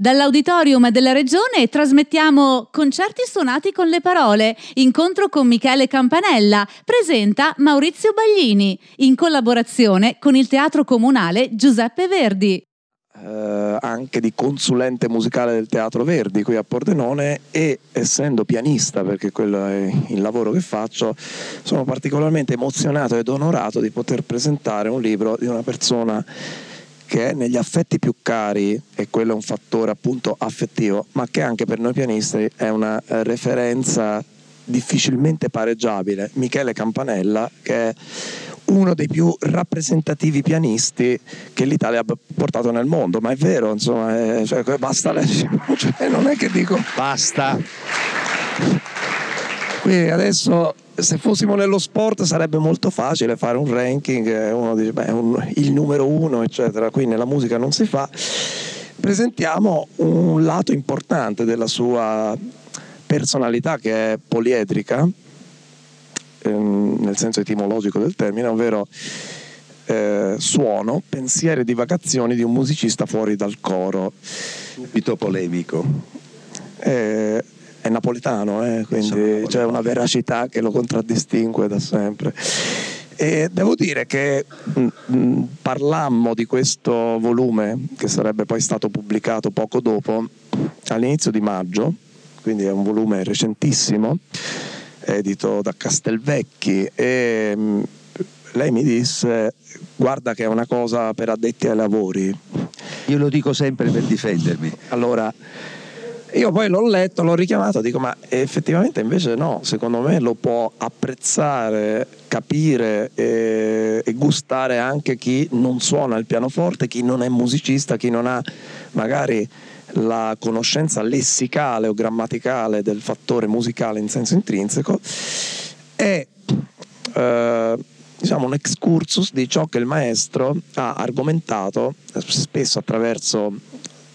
Dall'auditorium della Regione trasmettiamo Concerti suonati con le parole, incontro con Michele Campanella, presenta Maurizio Baglini, in collaborazione con il Teatro Comunale Giuseppe Verdi. Eh, anche di consulente musicale del Teatro Verdi qui a Pordenone e essendo pianista, perché quello è il lavoro che faccio, sono particolarmente emozionato ed onorato di poter presentare un libro di una persona che negli affetti più cari, e quello è un fattore appunto affettivo, ma che anche per noi pianisti è una eh, referenza difficilmente pareggiabile, Michele Campanella, che è uno dei più rappresentativi pianisti che l'Italia ha portato nel mondo, ma è vero, insomma, è, cioè, basta leggere, cioè, non è che dico basta. Qui adesso se fossimo nello sport sarebbe molto facile fare un ranking, uno dice beh, un, il numero uno, eccetera. Qui nella musica non si fa. Presentiamo un lato importante della sua personalità che è poliedrica, ehm, nel senso etimologico del termine, ovvero eh, suono, pensieri e divagazioni di un musicista fuori dal coro. Subito polemico. Eh, è napoletano, eh, quindi c'è una veracità che lo contraddistingue da sempre. E devo dire che mh, mm, mm, parlammo di questo volume, che sarebbe poi stato pubblicato poco dopo, all'inizio di maggio, quindi è un volume recentissimo, edito da Castelvecchi, e mh, mm, lei mi disse guarda che è una cosa per addetti ai lavori. Io lo dico sempre per difendermi. Allora, io poi l'ho letto, l'ho richiamato, dico ma effettivamente invece no, secondo me lo può apprezzare, capire e, e, gustare anche chi non suona il pianoforte, chi non è musicista, chi non ha magari la conoscenza lessicale o grammaticale del fattore musicale in senso intrinseco. È eh, diciamo un excursus di ciò che il maestro ha argomentato spesso attraverso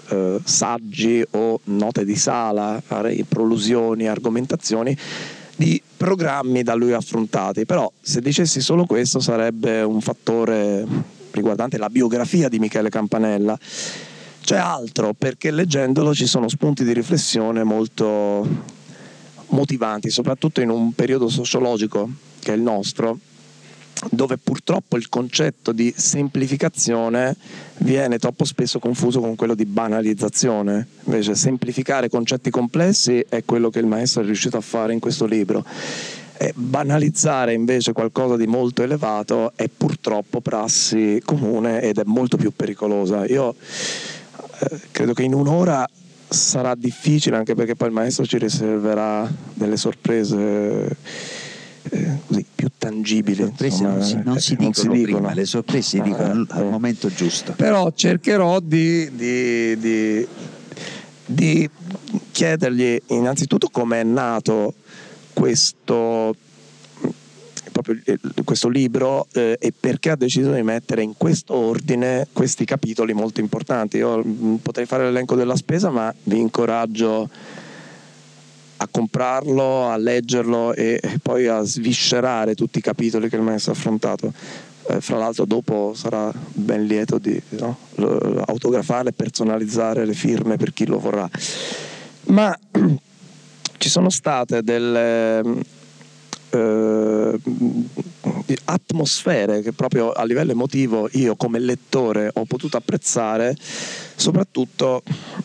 eh, saggi o note di sala, prolusioni, argomentazioni di programmi da lui affrontati, però se dicessi solo questo sarebbe un fattore riguardante la biografia di Michele Campanella. C'è altro perché leggendolo ci sono spunti di riflessione molto motivanti, soprattutto in un periodo sociologico che è il nostro, dove purtroppo il concetto di semplificazione viene troppo spesso confuso con quello di banalizzazione. Invece semplificare concetti complessi è quello che il maestro è riuscito a fare in questo libro. E banalizzare invece qualcosa di molto elevato è purtroppo prassi comune ed è molto più pericolosa. Io eh, credo che in un'ora sarà difficile anche perché poi il maestro ci riserverà delle sorprese eh, così, più tangibili. Sorprese insomma, non si, non si, eh, non dicono, si dicono prima, le sorprese si dicono al, momento giusto. Però cercherò di, di, di, di chiedergli innanzitutto come è nato questo proprio questo libro eh, e perché ha deciso di mettere in questo ordine questi capitoli molto importanti. Io mm, potrei fare l'elenco della spesa, ma vi incoraggio a comprarlo, a leggerlo e, poi a sviscerare tutti i capitoli che il maestro ha affrontato. Eh, fra l'altro dopo sarà ben lieto di no? autografare e personalizzare le firme per chi lo vorrà. Ma ci sono state delle eh, atmosfere che proprio a livello emotivo io come lettore ho potuto apprezzare, soprattutto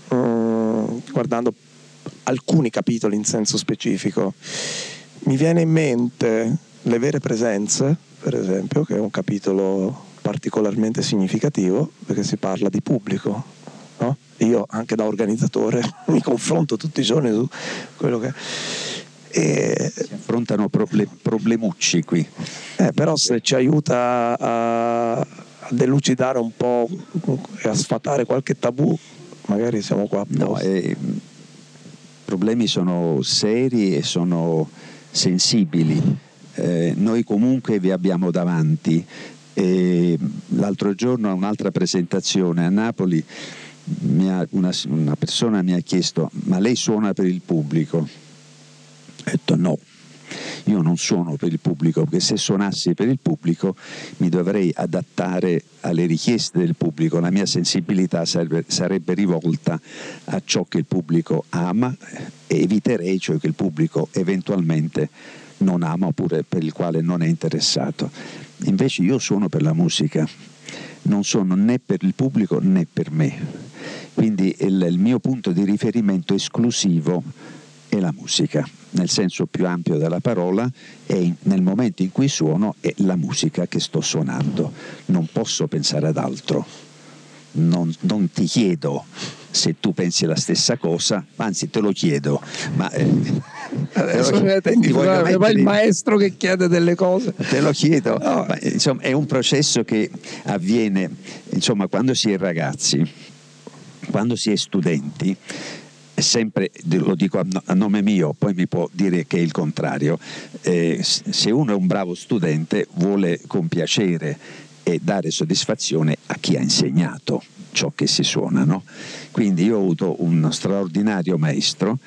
eh, guardando alcuni capitoli in senso specifico. Mi viene in mente Le vere presenze, per esempio, che è un capitolo particolarmente significativo perché si parla di pubblico. No? Io anche da organizzatore mi confronto tutti i giorni su quello che... E... Si affrontano proble- problemucci qui. Eh, però se ci aiuta a, delucidare un po' e a sfatare qualche tabù, magari siamo qua. No, eh, problemi sono seri e sono sensibili. Eh, noi comunque vi abbiamo davanti. E l'altro giorno a un'altra presentazione a Napoli ha, una, una, persona mi ha chiesto ma lei suona per il pubblico? Ho detto no. Io non suono per il pubblico, perché se suonassi per il pubblico mi dovrei adattare alle richieste del pubblico, la mia sensibilità sarebbe, sarebbe rivolta a ciò che il pubblico ama e eviterei ciò che il pubblico eventualmente non ama oppure per il quale non è interessato. Invece io suono per la musica, non sono né per il pubblico né per me. Quindi il, il mio punto di riferimento esclusivo è la musica, nel senso più ampio della parola, e nel momento in cui suono è la musica che sto suonando. Non posso pensare ad altro. Non, non ti chiedo se tu pensi la stessa cosa, anzi te lo chiedo, ma eh, voglio mettere... il maestro che chiede delle cose. Te lo chiedo, no. ma, insomma, è un processo che avviene insomma, quando si è ragazzi, quando si è studenti sempre, lo dico a nome mio, poi mi può dire che è il contrario, eh, se uno è un bravo studente vuole compiacere e dare soddisfazione a chi ha insegnato ciò che si suona. No? Quindi io ho avuto uno straordinario maestro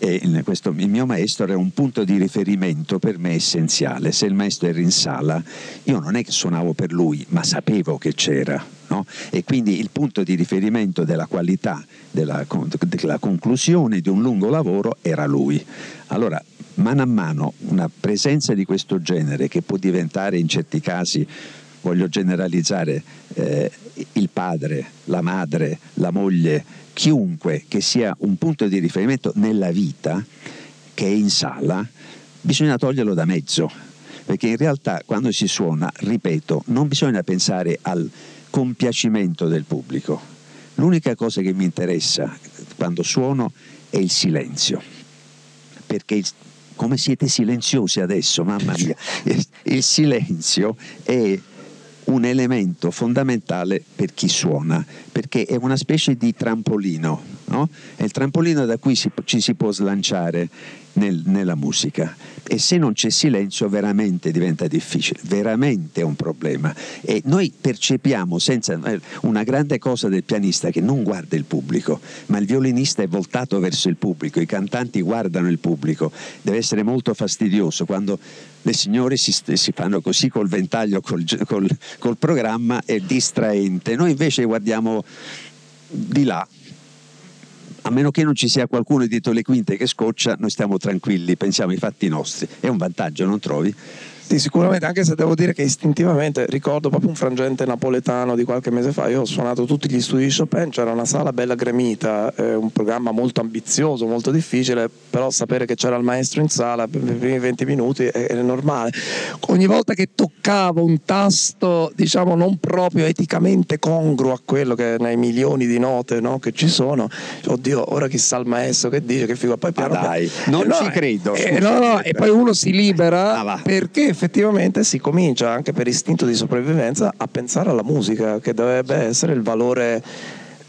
e questo, il mio maestro era un punto di riferimento per me essenziale. Se il maestro era in sala, io non è che suonavo per lui, ma sapevo che c'era. No? E quindi il punto di riferimento della qualità, della, della conclusione di un lungo lavoro era lui. Allora, mano a mano, una presenza di questo genere che può diventare in certi casi voglio generalizzare, eh, il padre, la madre, la moglie, chiunque che sia un punto di riferimento nella vita, che è in sala, bisogna toglierlo da mezzo, perché in realtà quando si suona, ripeto, non bisogna pensare al compiacimento del pubblico. L'unica cosa che mi interessa quando suono è il silenzio, perché come siete silenziosi adesso, mamma mia, il silenzio è un elemento fondamentale per chi suona, perché è una specie di trampolino, no? è il trampolino da cui si, ci si può slanciare nel, nella musica. E se non c'è silenzio veramente diventa difficile, veramente è un problema. E noi percepiamo senza eh, una grande cosa del pianista che non guarda il pubblico, ma il violinista è voltato verso il pubblico, i cantanti guardano il pubblico, deve essere molto fastidioso quando le signore si, si fanno così col ventaglio, col, col, col programma, è distraente, noi invece guardiamo di là a meno che non ci sia qualcuno dietro le quinte che scoccia, noi stiamo tranquilli, pensiamo ai fatti nostri. È un vantaggio, non trovi? Sì, sicuramente, anche se devo dire che istintivamente ricordo proprio un frangente napoletano di qualche mese fa. Io ho suonato tutti gli studi di Chopin, c'era una sala bella gremita, eh, un programma molto ambizioso, molto difficile, però sapere che c'era il maestro in sala per i primi 20 minuti è, normale. Ogni volta che toccavo un tasto, diciamo, non proprio eticamente congruo a quello che nei milioni di note no, che ci sono, oddio, ora chissà il maestro che dice, che figura. Poi piano, ah, dai, non eh, ci no, credo. Eh, no, no, e poi uno si libera ah, perché effettivamente si comincia anche per istinto di sopravvivenza a pensare alla musica che dovrebbe essere il valore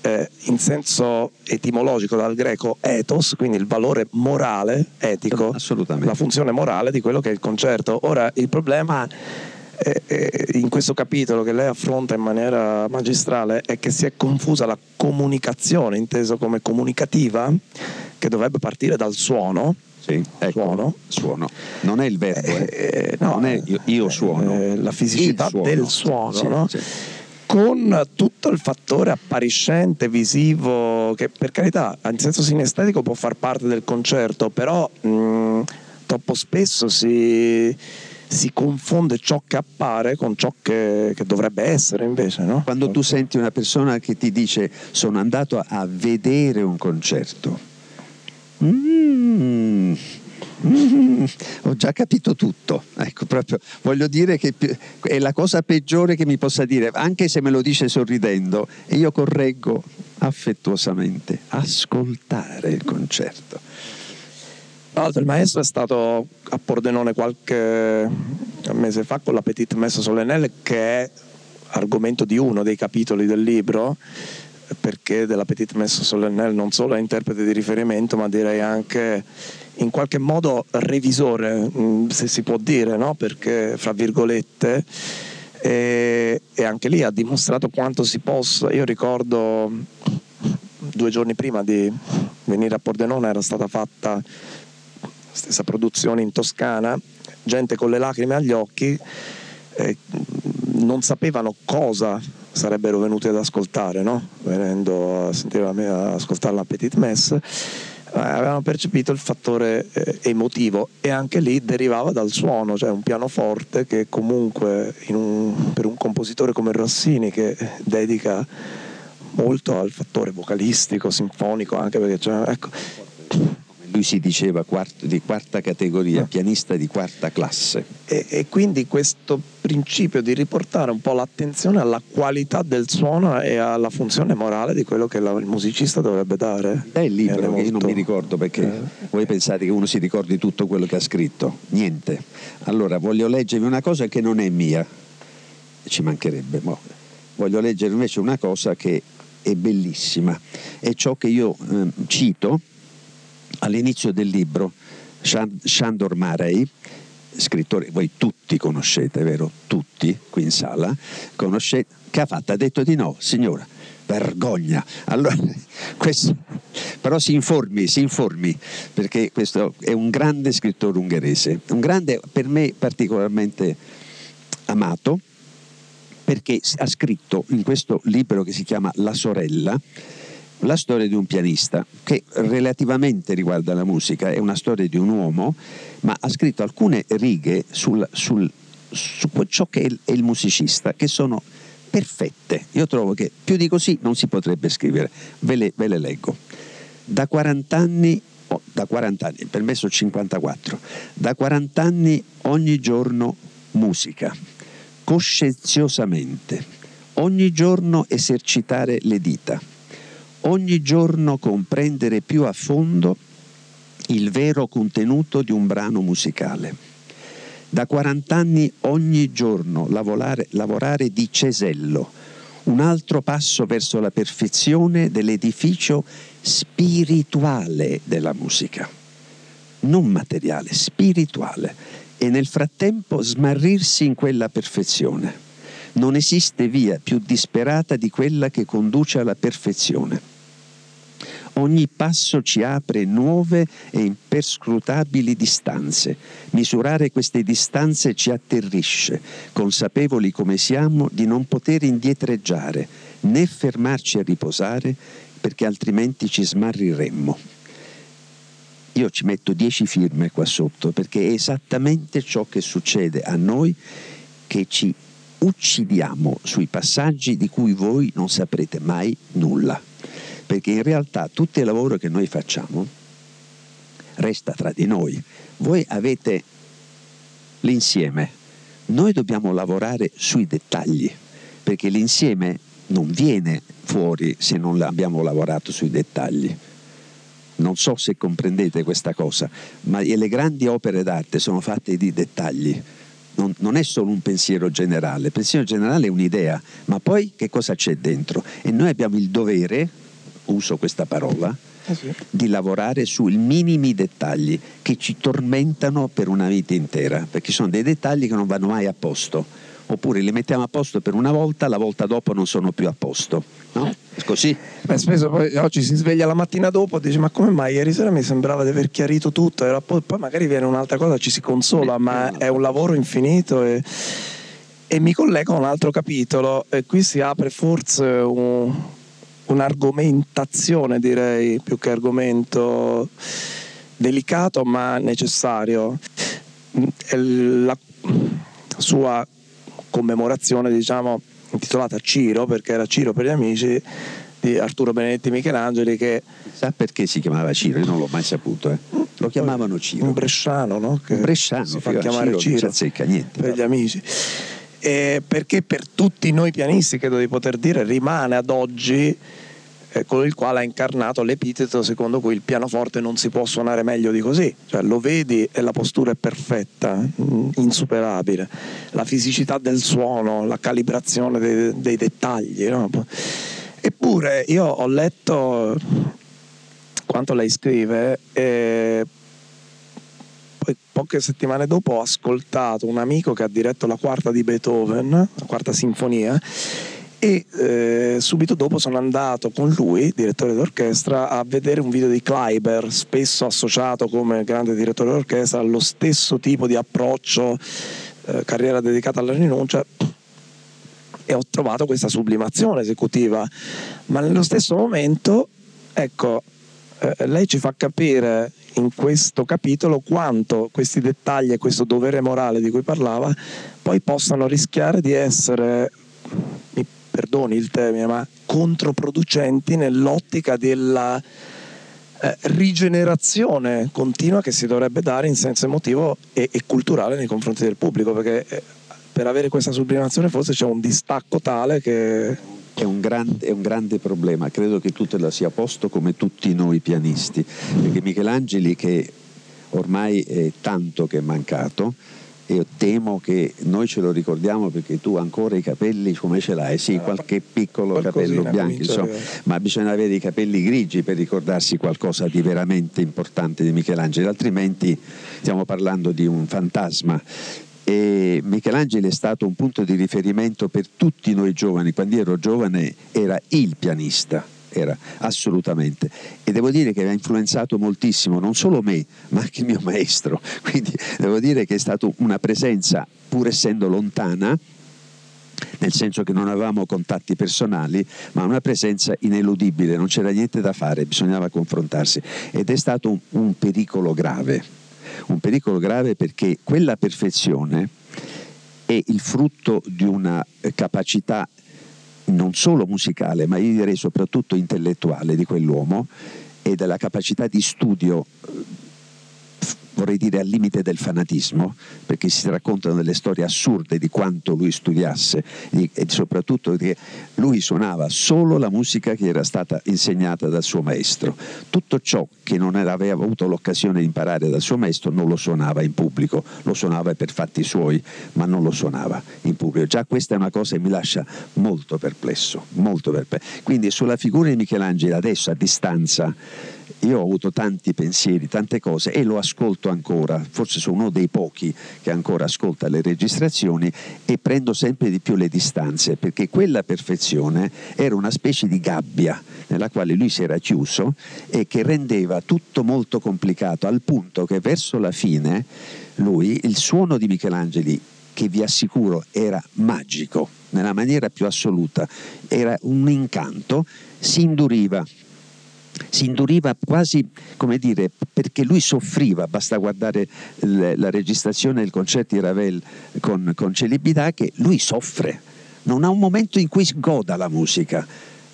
eh, in senso etimologico dal greco ethos, quindi il valore morale, etico, la funzione morale di quello che è il concerto. Ora il problema in questo capitolo che lei affronta in maniera magistrale è che si è confusa la comunicazione, inteso come comunicativa, che dovrebbe partire dal suono, sì, ecco, suono. suono. Non è il verbo, eh, eh, no, non è io, io suono. Eh, la fisicità suono. del suono, sì, no? sì. con tutto il fattore appariscente, visivo, che per carità, in senso sinestetico può far parte del concerto, però mh, troppo spesso si si confonde ciò che appare con ciò che, che dovrebbe essere invece. No? Quando tu senti una persona che ti dice sono andato a vedere un concerto, Mm, mm, ho già capito tutto. Ecco, proprio, voglio dire che è la cosa peggiore che mi possa dire, anche se me lo dice sorridendo, e io correggo affettuosamente, ascoltare il concerto. Tra l'altro il maestro è stato a Pordenone qualche mese fa con la Petite Messa Solennelle che è argomento di uno dei capitoli del libro perché della Petite Messe Solennelle non solo è interprete di riferimento, ma direi anche in qualche modo revisore, mm, se si può dire, no? perché fra virgolette, e, e, anche lì ha dimostrato quanto si possa. Io ricordo due giorni prima di venire a Pordenone era stata fatta stessa produzione in Toscana gente con le lacrime agli occhi eh, non sapevano cosa sarebbero venuti ad ascoltare, no? venendo a sentire la mia, ascoltare la Petite Messe, eh, avevano percepito il fattore eh, emotivo e anche lì derivava dal suono, cioè un pianoforte che comunque un, per un compositore come Rossini che dedica molto al fattore vocalistico, sinfonico, anche perché cioè, ecco, lui si diceva quarto, di quarta categoria, pianista di quarta classe. E, e, quindi questo principio di riportare un po' l'attenzione alla qualità del suono e alla funzione morale di quello che la, il musicista dovrebbe dare. È il libro che molto... io non mi ricordo perché eh. voi pensate che uno si ricordi tutto quello che ha scritto. Niente. Allora voglio leggervi una cosa che non è mia, ci mancherebbe. Mo. Voglio leggere invece una cosa che è bellissima, è ciò che io eh, cito all'inizio del libro Shandor Marey, scrittore, voi tutti conoscete, vero? Tutti qui in sala, conoscete, che ha fatto? Ha detto di no, signora, vergogna. Allora, questo, però si informi, si informi, perché questo è un grande scrittore ungherese, un grande, per me particolarmente amato, perché ha scritto in questo libro che si chiama La sorella, la storia di un pianista che relativamente riguarda la musica, è una storia di un uomo, ma ha scritto alcune righe sul, sul, su ciò che è il musicista, che sono perfette. Io trovo che più di così non si potrebbe scrivere. Ve le, ve le leggo. Da 40 anni, oh, da 40 anni, per me sono 54, da 40 anni ogni giorno musica, coscienziosamente, ogni giorno esercitare le dita ogni giorno comprendere più a fondo il vero contenuto di un brano musicale. Da 40 anni ogni giorno lavorare, lavorare di cesello, un altro passo verso la perfezione dell'edificio spirituale della musica, non materiale, spirituale, e nel frattempo smarrirsi in quella perfezione. Non esiste via più disperata di quella che conduce alla perfezione. Ogni passo ci apre nuove e imperscrutabili distanze. Misurare queste distanze ci atterrisce, consapevoli come siamo di non poter indietreggiare né fermarci a riposare perché altrimenti ci smarriremmo. Io ci metto dieci firme qua sotto perché è esattamente ciò che succede a noi che ci uccidiamo sui passaggi di cui voi non saprete mai nulla perché in realtà tutto il lavoro che noi facciamo resta tra di noi. Voi avete l'insieme, noi dobbiamo lavorare sui dettagli, perché l'insieme non viene fuori se non abbiamo lavorato sui dettagli. Non so se comprendete questa cosa, ma le grandi opere d'arte sono fatte di dettagli. Non, non, è solo un pensiero generale, il pensiero generale è un'idea, ma poi che cosa c'è dentro? E noi abbiamo il dovere, uso questa parola, eh sì. di lavorare sui minimi dettagli che ci tormentano per una vita intera, perché sono dei dettagli che non vanno mai a posto, oppure li mettiamo a posto per una volta, la volta dopo non sono più a posto. No? Così? Beh, spesso poi oggi si sveglia la mattina dopo e dice ma come mai ieri sera mi sembrava di aver chiarito tutto, poi, poi magari viene un'altra cosa, ci si consola, ma è un lavoro infinito e e mi collego a un altro capitolo e qui si apre forse un, un'argomentazione direi più che argomento delicato ma necessario. La sua commemorazione diciamo intitolata Ciro perché era Ciro per gli amici di Arturo Benedetti Michelangeli che sa perché si chiamava Ciro io non l'ho mai saputo eh. lo chiamavano Ciro un bresciano no? Che un bresciano si fa chiamare Ciro, Ciro azzecca, niente, per gli amici eh, perché per tutti noi pianisti, credo di poter dire, rimane ad oggi eh, con il quale ha incarnato l'epiteto secondo cui il pianoforte non si può suonare meglio di così, cioè lo vedi e la postura è perfetta, mm, insuperabile, la fisicità del suono, la calibrazione dei, dei dettagli. No? Eppure io ho letto quanto lei scrive e poi poche settimane dopo ho ascoltato un amico che ha diretto la quarta di Beethoven, la quarta sinfonia, e eh, subito dopo sono andato con lui, direttore d'orchestra, a vedere un video di Kleiber, spesso associato come grande direttore d'orchestra allo stesso tipo di approccio, eh, carriera dedicata alla rinuncia e ho trovato questa sublimazione esecutiva, ma nello stesso momento, ecco, eh, lei ci fa capire in questo capitolo quanto questi dettagli e questo dovere morale di cui parlava poi possano rischiare di essere mi perdoni il termine, ma controproducenti nell'ottica della eh, rigenerazione continua che si dovrebbe dare in senso emotivo e, e culturale nei confronti del pubblico, perché eh, per avere questa sublimazione forse c'è un distacco tale che... È un, grande, è un grande problema, credo che tu te la sia posto come tutti noi pianisti, perché Michelangeli che ormai è tanto che è mancato, e temo che noi ce lo ricordiamo perché tu ancora i capelli come ce l'hai? Sì, qualche piccolo capello bianco, insomma, ma bisogna avere i capelli grigi per ricordarsi qualcosa di veramente importante di Michelangelo, altrimenti stiamo parlando di un fantasma e Michelangelo è stato un punto di riferimento per tutti noi giovani, quando ero giovane era il pianista era assolutamente. E devo dire che ha influenzato moltissimo non solo me ma anche il mio maestro. Quindi devo dire che è stata una presenza pur essendo lontana nel senso che non avevamo contatti personali, ma una presenza ineludibile, non c'era niente da fare, bisognava confrontarsi. Ed è stato un, un pericolo grave, un pericolo grave perché quella perfezione è il frutto di una capacità non solo musicale, ma io direi soprattutto intellettuale di quell'uomo e della capacità di studio vorrei dire al limite del fanatismo, perché si raccontano delle storie assurde di quanto lui studiasse e soprattutto che lui suonava solo la musica che era stata insegnata dal suo maestro. Tutto ciò che non aveva avuto l'occasione di imparare dal suo maestro non lo suonava in pubblico, lo suonava per fatti suoi, ma non lo suonava in pubblico. Già questa è una cosa che mi lascia molto perplesso, molto perplesso. Quindi sulla figura di Michelangelo adesso a distanza io ho avuto tanti pensieri, tante cose e lo ascolto ancora, forse sono uno dei pochi che ancora ascolta le registrazioni e prendo sempre di più le distanze perché quella perfezione era una specie di gabbia nella quale lui si era chiuso e che rendeva tutto molto complicato al punto che verso la fine lui, il suono di Michelangeli che vi assicuro era magico nella maniera più assoluta, era un incanto, si induriva si induriva quasi, come dire, perché lui soffriva, basta guardare la registrazione del concerto di Ravel con, con Celibità, che lui soffre, non ha un momento in cui goda la musica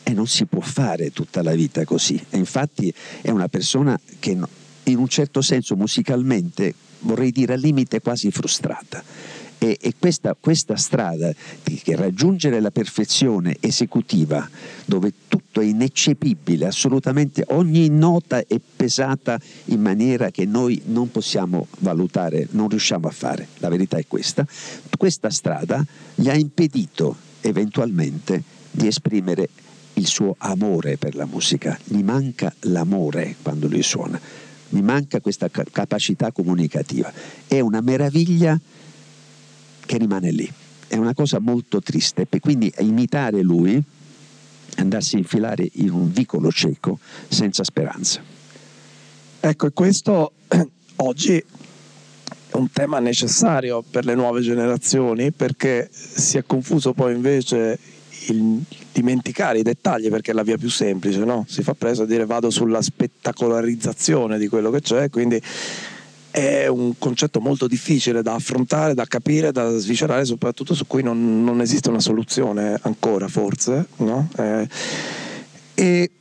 e non si può fare tutta la vita così. E infatti è una persona che in un certo senso musicalmente, vorrei dire al limite quasi frustrata e, e questa, questa, strada di raggiungere la perfezione esecutiva, dove tutto è ineccepibile, assolutamente ogni nota è pesata in maniera che noi non possiamo valutare, non riusciamo a fare, la verità è questa, questa strada gli ha impedito eventualmente di esprimere il suo amore per la musica, gli manca l'amore quando lui suona, gli manca questa capacità comunicativa. È una meraviglia che rimane lì. È una cosa molto triste, quindi imitare lui, andarsi a infilare in un vicolo cieco senza speranza. Ecco, e questo oggi è un tema necessario per le nuove generazioni perché si è confuso poi invece il dimenticare i dettagli perché è la via più semplice, no? Si fa preso a dire vado sulla spettacolarizzazione di quello che c'è, quindi è un concetto molto difficile da affrontare, da capire, da sviscerare, soprattutto su cui non, non esiste una soluzione ancora, forse. No? Eh, e,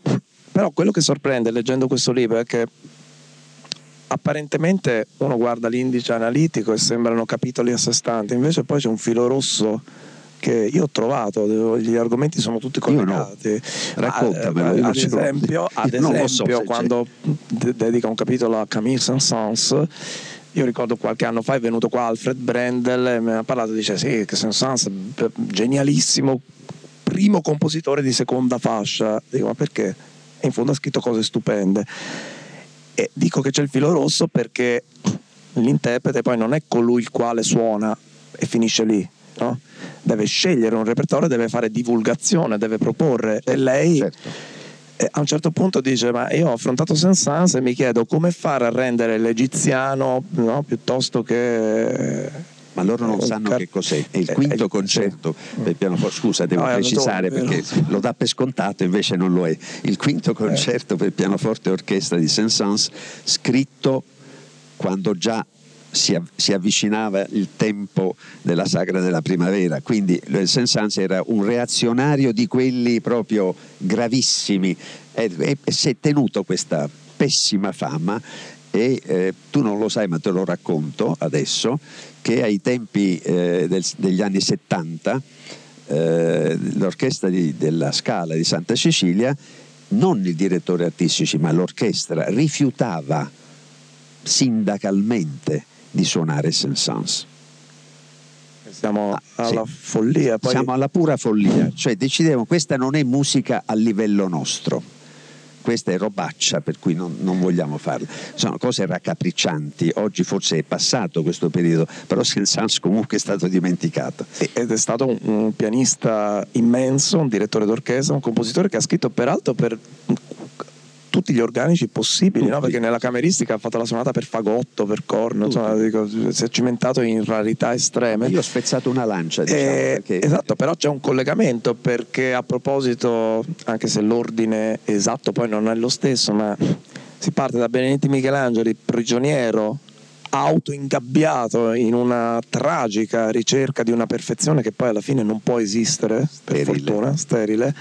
però quello che sorprende leggendo questo libro è che apparentemente uno guarda l'indice analitico e sembrano capitoli a sé stanti, invece poi c'è un filo rosso che io ho trovato, gli argomenti sono tutti collegati. No. Raccontamelo. Ad, ad esempio, ad esempio so quando d- dedica un capitolo a Camille Saint-Saëns, io ricordo qualche anno fa è venuto qua Alfred Brendel e mi ha parlato dice sì, che Saint-Saëns genialissimo, primo compositore di seconda fascia. Dico ma perché? E in fondo ha scritto cose stupende. E dico che c'è il filo rosso perché l'interprete poi non è colui il quale suona e finisce lì no? deve scegliere un repertorio, deve fare divulgazione, deve proporre certo, e lei certo. eh, a un certo punto dice ma io ho affrontato Saint-Saëns e mi chiedo come fare a rendere l'egiziano no, piuttosto che ma loro non sanno car- che cos'è. È il quinto concerto per pianoforte. Scusa, devo no, precisare perché lo dà per scontato, invece non lo è. Il quinto eh. concerto per pianoforte e orchestra di Saint-Saëns, scritto quando già si, si, avvicinava il tempo della sagra della primavera, quindi Saint-Saëns era un reazionario di quelli proprio gravissimi. E, e, e si è tenuto questa pessima fama e eh, tu non lo sai ma te lo racconto adesso che ai tempi eh, del, degli anni 70 eh, l'orchestra di, della Scala di Santa Cecilia non il direttore artistici ma l'orchestra rifiutava sindacalmente di suonare Saint-Saëns siamo ah, alla sì. follia. Poi... Siamo alla pura follia, cioè decidevamo questa non è musica a livello nostro questa è robaccia per cui non, non, vogliamo farla. Sono cose raccapriccianti, oggi forse è passato questo periodo, però Saint-Saëns comunque è stato dimenticato. Ed è stato un, un pianista immenso, un direttore d'orchestra, un compositore che ha scritto peraltro per tutti gli organici possibili, no? perché nella cameristica ha fatto la sonata per fagotto, per corno, insomma, dico, si è cimentato in rarità estreme. Io ho spezzato una lancia, diciamo, eh, perché... Esatto, però c'è un collegamento perché a proposito, anche se l'ordine esatto poi non è lo stesso, ma si parte da Benedetti Michelangeli, prigioniero autoingabbiato in una tragica ricerca di una perfezione che poi alla fine non può esistere, per fortuna, sterile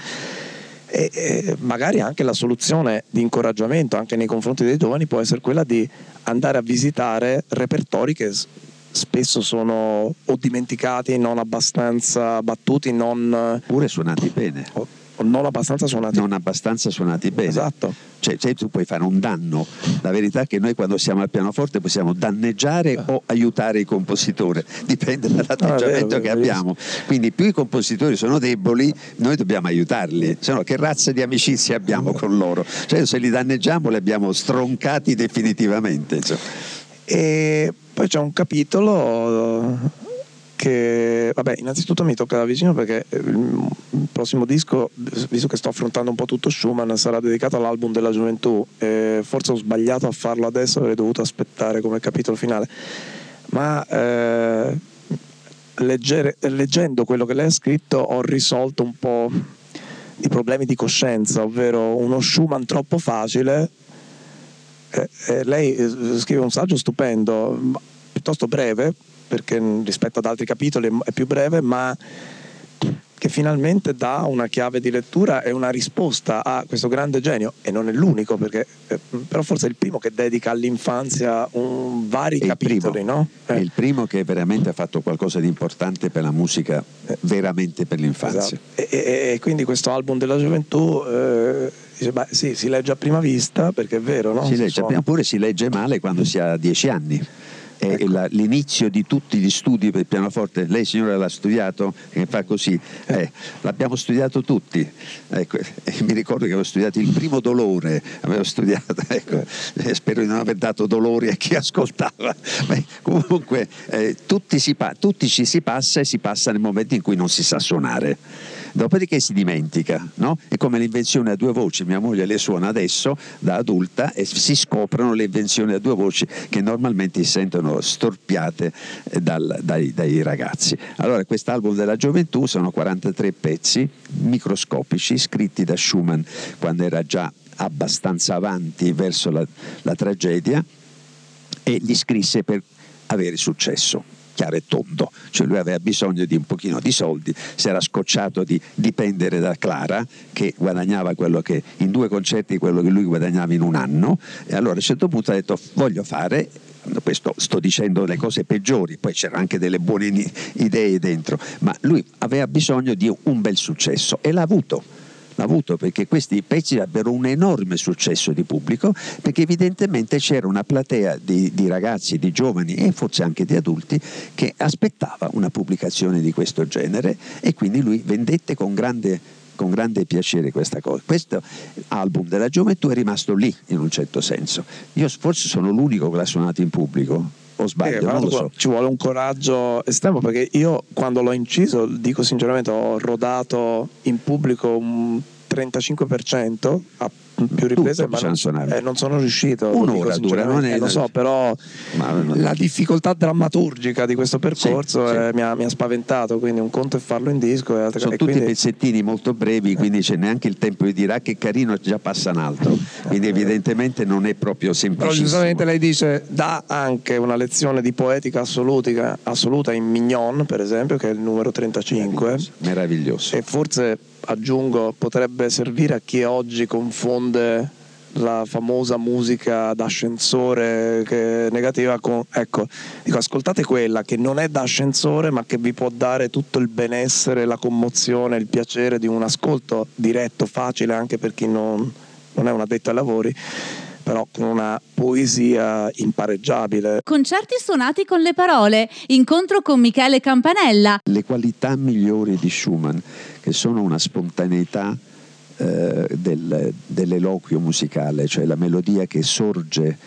e, e magari anche la soluzione di incoraggiamento anche nei confronti dei giovani può essere quella di andare a visitare repertori che spesso sono o dimenticati, non abbastanza battuti, non... Pure suonati bene. Non abbastanza suonati. Non abbastanza suonati bene. Esatto. Cioè, cioè, tu puoi fare un danno. La verità è che noi quando siamo al pianoforte possiamo danneggiare o aiutare il compositore, dipende dall'atteggiamento ah, vero, che abbiamo. Quindi più i compositori sono deboli, noi dobbiamo aiutarli. Se no, che razza di amicizia abbiamo con loro? Cioè, se li danneggiamo li abbiamo stroncati definitivamente. Insomma. E poi c'è un capitolo che vabbè innanzitutto mi tocca da vicino perché eh, il prossimo disco visto che sto affrontando un po' tutto Schumann sarà dedicato all'album della gioventù. E forse ho sbagliato a farlo adesso avrei dovuto aspettare come capitolo finale. Ma eh, leggere, leggendo quello che lei ha scritto ho risolto un po' i problemi di coscienza ovvero uno Schumann troppo facile eh, eh, lei eh, scrive un saggio stupendo piuttosto breve perché rispetto ad altri capitoli è più breve, ma che finalmente dà una chiave di lettura e una risposta a questo grande genio e non è l'unico perché eh, però forse è il primo che dedica all'infanzia un, vari è capitoli no? eh. è il primo che veramente ha fatto qualcosa di importante per la musica eh, veramente per l'infanzia esatto. e, e, e, quindi questo album della gioventù eh, dice, beh, sì, si legge a prima vista perché è vero no? si legge a prima pure si legge male quando si ha dieci anni è ecco. l'inizio di tutti gli studi per il pianoforte. Lei signora l'ha studiato e fa così. Eh, l'abbiamo studiato tutti. Ecco, mi ricordo che avevo studiato il primo dolore, avevo studiato, ecco, spero di non aver dato dolori a chi ascoltava. Beh, comunque eh, tutti, si, tutti ci si passa e si passa nel momento in cui non si sa suonare dopodiché si dimentica, no? È come l'invenzione a due voci, mia moglie le suona adesso da adulta e si scoprono le invenzioni a due voci che normalmente si sentono storpiate eh, dal, dai, dai ragazzi. Allora quest'album della gioventù sono 43 pezzi microscopici scritti da Schumann quando era già abbastanza avanti verso la, la tragedia e li scrisse per avere successo chiaro e tondo, cioè lui aveva bisogno di un pochino di soldi, si era scocciato di dipendere da Clara che guadagnava quello che in due concerti quello che lui guadagnava in un anno. E allora a un certo punto ha detto voglio fare questo sto dicendo le cose peggiori, poi c'erano anche delle buone idee dentro, ma lui aveva bisogno di un bel successo e l'ha avuto avuto perché questi pezzi ebbero un enorme successo di pubblico perché evidentemente c'era una platea di, di, ragazzi, di giovani e forse anche di adulti che aspettava una pubblicazione di questo genere e quindi lui vendette con grande con grande piacere questa cosa. Questo album della gioventù è rimasto lì in un certo senso. Io forse sono l'unico che l'ha suonato in pubblico, o sbaglio, Eh, so. Ci vuole un coraggio estremo perché io quando l'ho inciso, dico sinceramente, ho rodato in pubblico un 35% a più riprese, ma non, eh, non sono riuscito. Un'ora dura, non è- Eh, lo so, però non- la difficoltà drammaturgica di questo percorso Sì, sì. eh, mi, ha, mi ha spaventato, quindi un conto è farlo in disco e altre sono e tutti quindi- pezzettini molto brevi, quindi c'è neanche il tempo di dire ah che carino già passa un altro. Quindi evidentemente non è proprio Però semplicissimo. giustamente lei dice dà anche una lezione di poetica assoluta, assoluta in Mignon, per esempio, che è il numero 35. Meraviglioso. E forse aggiungo potrebbe servire a chi oggi confonde la famosa musica d'ascensore negativa con ecco dico ascoltate quella che non è da ascensore ma che vi può dare tutto il benessere la commozione il piacere di un ascolto diretto facile anche per chi non, non è un addetto ai lavori però con una poesia impareggiabile Concerti suonati con le parole. Incontro con Michele Campanella. Le qualità migliori di Schumann, che sono una spontaneità eh, del- dell'eloquio musicale, cioè la melodia che sorge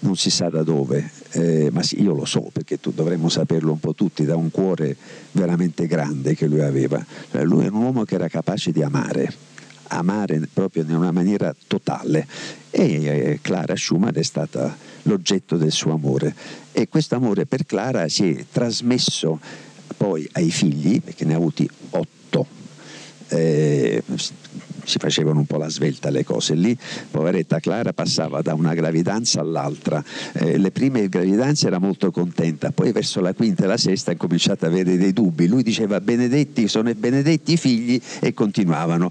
non si sa da dove, eh, ma sì, io lo so perché tu dovremmo saperlo un po' tutti, da un cuore veramente grande che lui aveva. Cioè, lui era un uomo che era capace di amare, amare proprio in una maniera totale. E eh, Clara Schumann è stata l'oggetto del suo amore. E questo amore per Clara si è trasmesso poi ai figli, perché ne ha avuti otto, eh, si facevano un po' la svelta le cose. Lì, poveretta Clara passava da una gravidanza all'altra, Eh, le prime gravidanze era molto contenta, poi verso la quinta e la sesta ha cominciato ad avere dei dubbi, lui diceva benedetti, sono benedetti i figli e continuavano,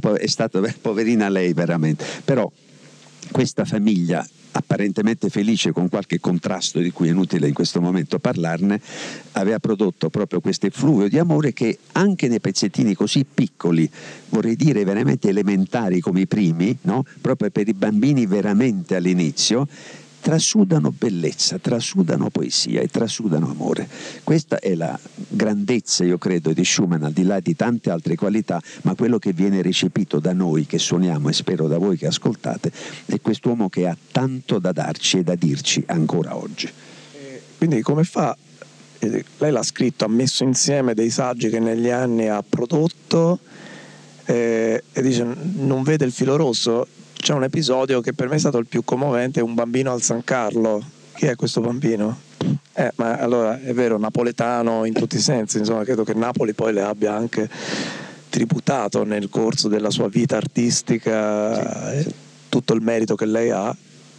poi è stata poverina lei veramente, però questa famiglia apparentemente felice con qualche contrasto di cui è inutile in questo momento parlarne, aveva prodotto proprio questo effluvio di amore che anche nei pezzettini così piccoli, vorrei dire veramente elementari come i primi, no? proprio per i bambini veramente all'inizio, trasudano bellezza, trasudano poesia e trasudano amore. Questa è la grandezza, io credo, di Schumann, al di là di tante altre qualità, ma quello che viene recepito da noi che suoniamo e spero da voi che ascoltate, è quest'uomo che ha tanto da darci e da dirci ancora oggi. Quindi come fa? eh, Lei l'ha scritto, ha messo insieme dei saggi che negli anni ha prodotto eh, e dice non vede il filo rosso. C'è un episodio che per me è stato il più commovente, un bambino al San Carlo. Chi è questo bambino? Eh, ma allora è vero, napoletano in tutti i sensi, insomma, credo che Napoli poi le abbia anche tributato nel corso della sua vita artistica eh, tutto il merito che lei ha,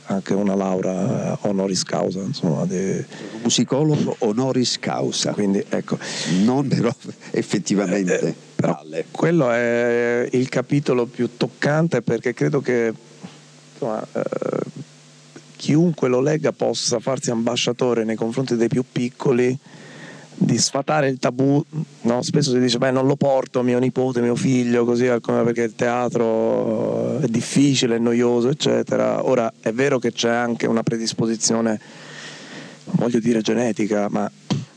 anche una laurea honoris causa, insomma, di- Musicologo honoris causa, quindi ecco. non però effettivamente Eh, però tale. quello è il capitolo più toccante perché credo che insomma, eh, chiunque lo legga possa farsi ambasciatore nei confronti dei più piccoli di sfatare il tabù no? spesso si dice beh non lo porto mio nipote mio figlio così come perché il teatro è difficile è noioso eccetera ora è vero che c'è anche una predisposizione non voglio dire genetica ma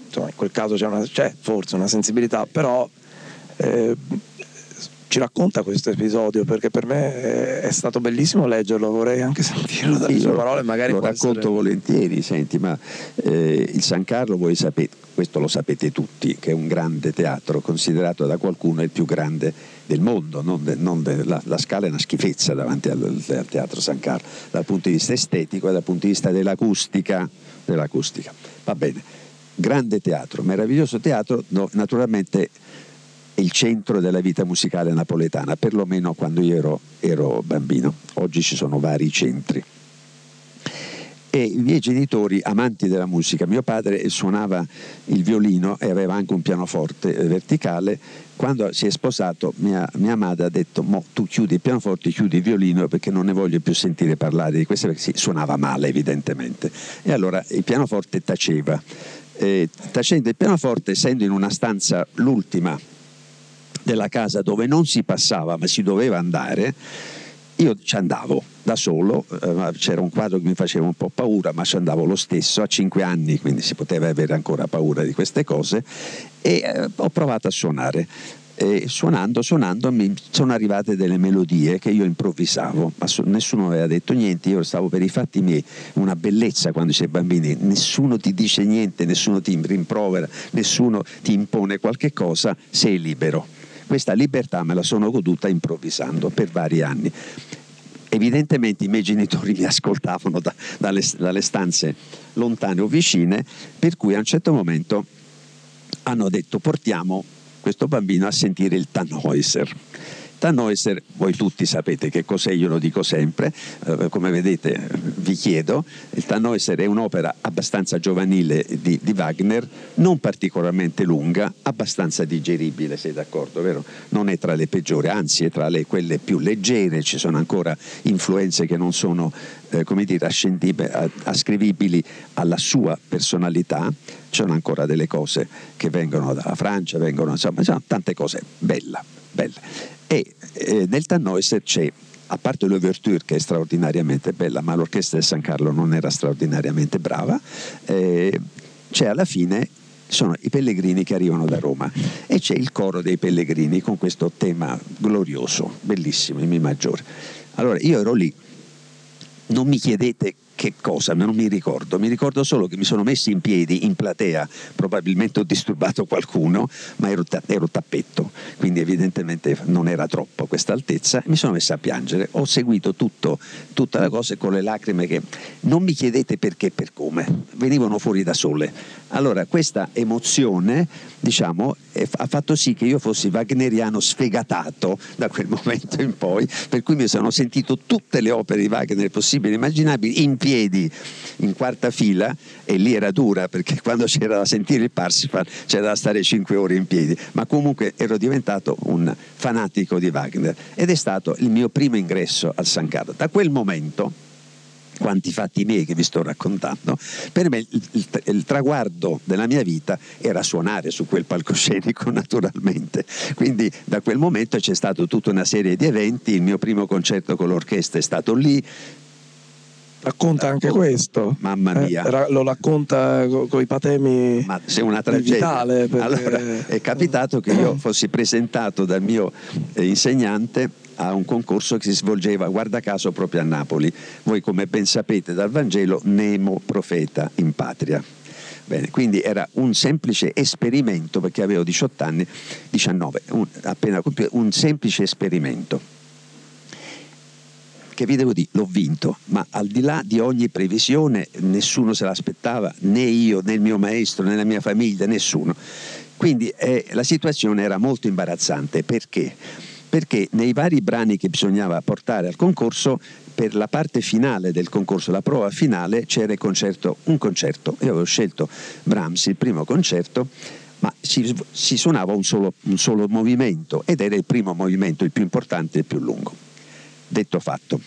insomma, in quel caso c'è, una, c'è forse una sensibilità però eh, ci racconta questo episodio perché per me è, stato bellissimo leggerlo, vorrei anche sentirlo dalle sue parole, magari lo racconto essere- volentieri, senti, ma eh, il San Carlo voi sapete, questo lo sapete tutti, che è un grande teatro, considerato da qualcuno il più grande del mondo, non de- non de- la, la scala è una schifezza davanti al, al teatro San Carlo, dal punto di vista estetico e dal punto di vista dell'acustica. dell'acustica. Va bene, grande teatro, meraviglioso teatro, no, naturalmente il centro della vita musicale napoletana, perlomeno quando io ero, ero bambino. Oggi ci sono vari centri. E i miei genitori, amanti della musica, mio padre suonava il violino e aveva anche un pianoforte verticale. Quando si è sposato, mia, mia madre ha detto: Mo tu chiudi il pianoforte, chiudi il violino perché non ne voglio più sentire parlare di questo, perché si suonava male, evidentemente. E allora il pianoforte taceva. Eh, tacendo il pianoforte, essendo in una stanza l'ultima della casa dove non si passava ma si doveva andare, io ci andavo da solo, eh, c'era un quadro che mi faceva un po' paura, ma ci andavo lo stesso a cinque anni, quindi si poteva avere ancora paura di queste cose, e eh, ho provato a suonare. e suonando, suonando mi sono arrivate delle melodie che io improvvisavo, ma nessuno aveva detto niente, io stavo per i fatti miei, una bellezza quando si è bambini, nessuno ti dice niente, nessuno ti rimprovera, nessuno ti impone qualche cosa, sei libero. Questa libertà me la sono goduta improvvisando per vari anni. Evidentemente i miei genitori mi ascoltavano da, dalle, dalle stanze lontane o vicine, per cui a un certo momento hanno detto portiamo questo bambino a sentire il Tannhäuser. Tannhäuser, voi tutti sapete che cos'è, io lo dico sempre, eh, come vedete vi chiedo, il Tannhäuser è un'opera abbastanza giovanile di, di, Wagner, non particolarmente lunga, abbastanza digeribile, sei d'accordo, vero? Non è tra le peggiori, anzi è tra le, quelle più leggere, ci sono ancora influenze che non sono, eh, come dire, ascrivibili alla sua personalità, ci sono ancora delle cose che vengono dalla Francia, vengono, insomma, tante cose, bella, bella e eh, nel Tannhäuser c'è a parte l'ouverture che è straordinariamente bella, ma l'orchestra di San Carlo non era straordinariamente brava, eh, c'è alla fine sono i pellegrini che arrivano da Roma e c'è il coro dei pellegrini con questo tema glorioso, bellissimo, in Mi maggiore. Allora io ero lì, non mi chiedete che cosa, non mi ricordo, mi ricordo solo che mi sono messi in piedi in platea, probabilmente ho disturbato qualcuno, ma ero, ero tappetto, quindi evidentemente non era troppo questa altezza, mi sono messo a piangere, ho seguito tutto, tutta la cosa con le lacrime che non mi chiedete perché e per come, venivano fuori da sole. Allora questa emozione diciamo, ha fatto sì che io fossi wagneriano sfegatato da quel momento in poi, per cui mi sono sentito tutte le opere di Wagner possibili e immaginabili in piedi in quarta fila e lì era dura perché quando c'era da sentire il Parsifal c'era da stare cinque ore in piedi, ma comunque ero diventato un fanatico di Wagner ed è stato il mio primo ingresso al San Carlo. Da quel momento quanti fatti miei che vi sto raccontando, per me il, il, il, traguardo della mia vita era suonare su quel palcoscenico naturalmente, quindi da quel momento c'è stata tutta una serie di eventi, il mio primo concerto con l'orchestra è stato lì, Racconta anche questo. Mamma eh, mia. Eh, lo racconta con i patemi. Ma c'è una tragedia. Perché... Allora, è capitato che io fossi presentato dal mio eh, insegnante a un concorso che si svolgeva, guarda caso, proprio a Napoli. Voi come ben sapete dal Vangelo, Nemo profeta in patria. Bene, quindi era un semplice esperimento, perché avevo 18 anni, 19, un, appena compiuto, un semplice esperimento che vi devo dire, l'ho vinto, ma al di là di ogni previsione nessuno se l'aspettava, né io, né il mio maestro, né la mia famiglia, nessuno. Quindi eh, la situazione era molto imbarazzante, perché? Perché nei vari brani che bisognava portare al concorso per la parte finale del concorso, la prova finale, c'era concerto, un concerto. Io avevo scelto Brahms, il primo concerto, ma si, si suonava un solo, un solo, movimento ed era il primo movimento, il più importante e il più lungo. Detto fatto,